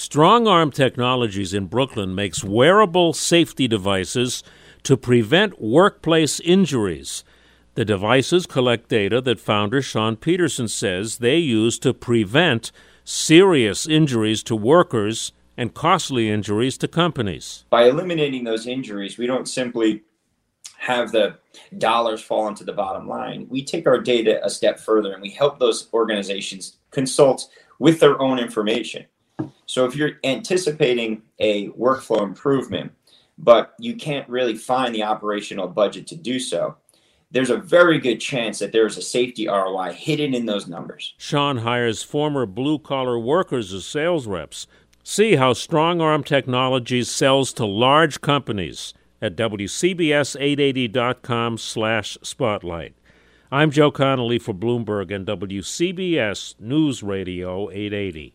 Strong Arm Technologies in Brooklyn makes wearable safety devices to prevent workplace injuries. The devices collect data that founder Sean Peterson says they use to prevent serious injuries to workers and costly injuries to companies. By eliminating those injuries, we don't simply have the dollars fall into the bottom line. We take our data a step further and we help those organizations consult with their own information. So if you're anticipating a workflow improvement, but you can't really find the operational budget to do so, there's a very good chance that there is a safety ROI hidden in those numbers. Sean hires former blue collar workers as sales reps. See how Strong Arm Technologies sells to large companies at WCBS880.com slash spotlight. I'm Joe Connolly for Bloomberg and WCBS News Radio 880.